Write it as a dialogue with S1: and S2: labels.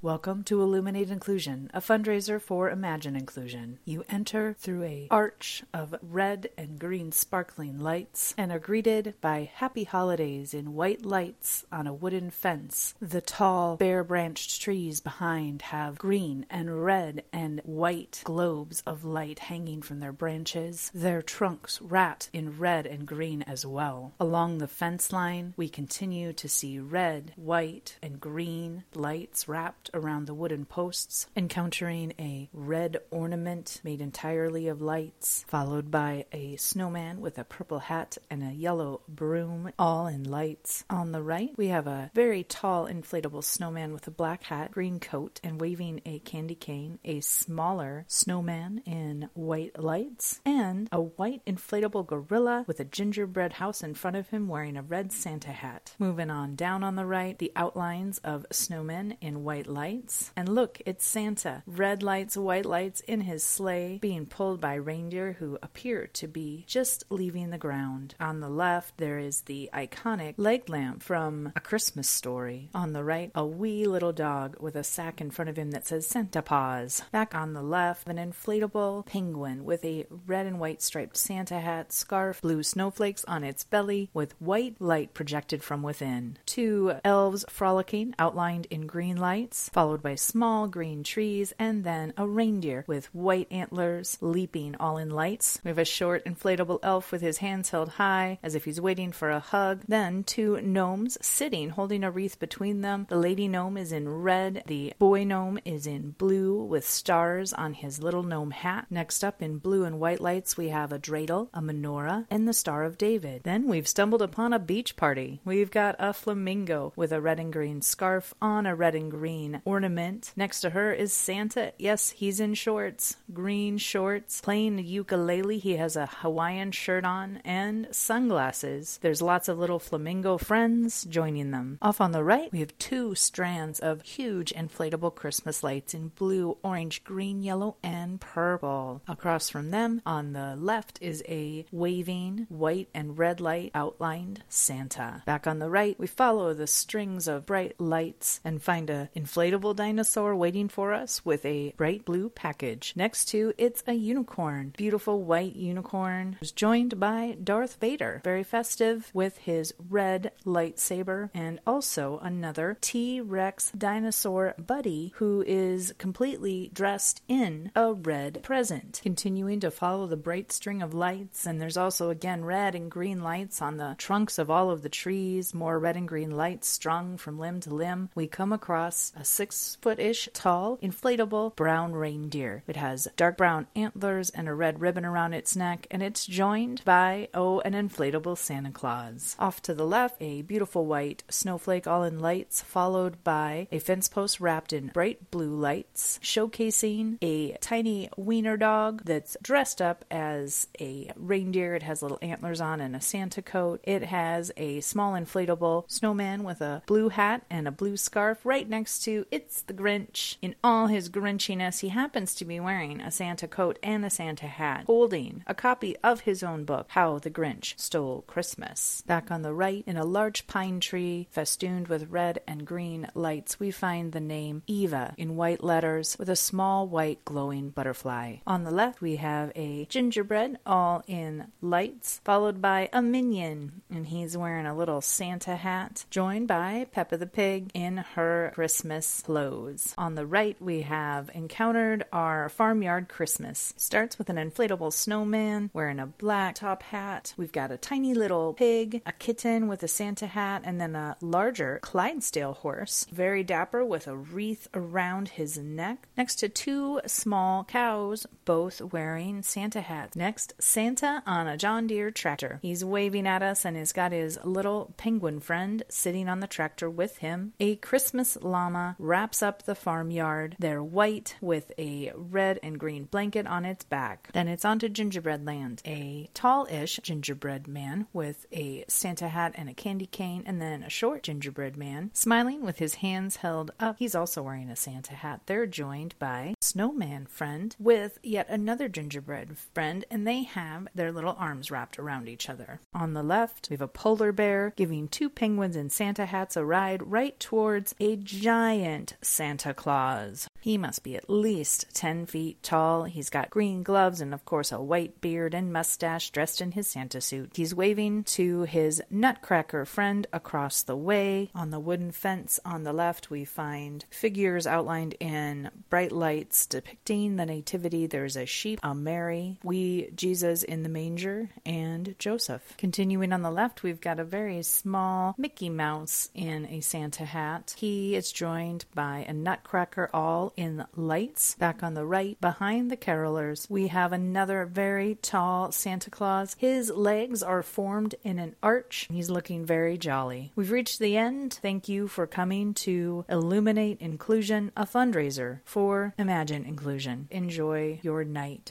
S1: Welcome to Illuminate Inclusion, a fundraiser for Imagine Inclusion. You enter through a arch of red and green sparkling lights and are greeted by happy holidays in white lights on a wooden fence. The tall, bare branched trees behind have green and red and white globes of light hanging from their branches, their trunks wrapped in red and green as well. Along the fence line, we continue to see red, white, and green lights wrapped around the wooden posts, encountering a red ornament made entirely of lights, followed by a snowman with a purple hat and a yellow broom, all in lights. On the right, we have a very tall inflatable snowman with a black hat, green coat, and waving a candy cane, a smaller snowman in white lights, and a white inflatable gorilla with a gingerbread house in front of him wearing a red Santa hat. Moving on down on the right, the outlines of snowmen in white lights. And look, it's Santa. Red lights, white lights in his sleigh, being pulled by reindeer who appear to be just leaving the ground. On the left, there is the iconic leg lamp from A Christmas Story. On the right, a wee little dog with a sack in front of him that says Santa Paws. Back on the left, an inflatable penguin with a red and white striped Santa hat, scarf, blue snowflakes on its belly, with white light projected from within. Two elves frolicking, outlined in green lights followed by small green trees, and then a reindeer with white antlers leaping all in lights. We have a short inflatable elf with his hands held high as if he's waiting for a hug. Then two gnomes sitting, holding a wreath between them. The lady gnome is in red, the boy gnome is in blue with stars on his little gnome hat. Next up, in blue and white lights, we have a dreidel, a menorah, and the Star of David. Then we've stumbled upon a beach party. We've got a flamingo with a red and green scarf on a red and green ornament. Next to her is Santa. Yes, he's in shorts, green shorts, playing ukulele. He has a Hawaiian shirt on and sunglasses. There's lots of little flamingo friends joining them. Off on the right, we have two strands of huge inflatable Christmas lights in blue, orange, green, yellow, and purple. Across from them, on the left, is a waving white and red light outlined Santa. Back on the right, we follow the strings of bright lights and find a inflatable inflatable dinosaur waiting for us with a bright blue package. Next to it's a unicorn, beautiful white unicorn, who's joined by Darth Vader, very festive with his red lightsaber, and also another T Rex dinosaur buddy who is completely dressed in a red present. Continuing to follow the bright string of lights, and there's also again red and green lights on the trunks of all of the trees, more red and green lights strung from limb to limb. We come across a six foot ish tall, inflatable brown reindeer. It has dark brown antlers and a red ribbon around its neck, and it's joined by, oh, an inflatable Santa Claus. Off to the left, a beautiful white snowflake all in lights, followed by a fence post wrapped in bright blue lights, showcasing a tiny wiener dog that's dressed up as a reindeer. It has little antlers on and a Santa coat. It has a small inflatable snowman with a blue hat and a blue scarf right next to it's the Grinch. In all his Grinchiness, he happens to be wearing a Santa coat and a Santa hat, holding a copy of his own book, How the Grinch Stole Christmas. Back on the right, in a large pine tree festooned with red and green lights, we find the name Eva in white letters with a small white glowing butterfly. On the left, we have a gingerbread all in lights, followed by a minion, and he's wearing a little Santa hat, joined by Peppa the Pig in her Christmas clothes. On the right, we have encountered our farmyard Christmas. Starts with an inflatable snowman wearing a black top hat. We've got a tiny little pig, a kitten with a Santa hat, and then a larger Clydesdale horse, very dapper with a wreath around his neck. Next to two small cows, both wearing Santa hats. Next, Santa on a John Deere tractor. He's waving at us and has got his little penguin friend sitting on the tractor with him. A Christmas llama wraps up the farmyard. They're white with a red and green blanket on its back. Then it's on to gingerbread land. A tall ish gingerbread man with a Santa hat and a candy cane, and then a short gingerbread man smiling with his hands held up. He's also wearing a Santa hat. They're joined by snowman friend with yet another gingerbread friend, and they have their little arms wrapped around each other. On the left, we have a polar bear giving two penguins in Santa hats a ride right towards a giant giant Santa Claus. He must be at least 10 feet tall. He's got green gloves and, of course, a white beard and mustache dressed in his Santa suit. He's waving to his nutcracker friend across the way. On the wooden fence on the left, we find figures outlined in bright lights depicting the Nativity. There's a sheep, a Mary, we, Jesus in the manger, and Joseph. Continuing on the left, we've got a very small Mickey Mouse in a Santa hat. He is joined by a nutcracker all in lights. Back on the right, behind the carolers, we have another very tall Santa Claus. His legs are formed in an arch. He's looking very jolly. We've reached the end. Thank you for coming to Illuminate Inclusion, a fundraiser for Imagine Inclusion. Enjoy your night.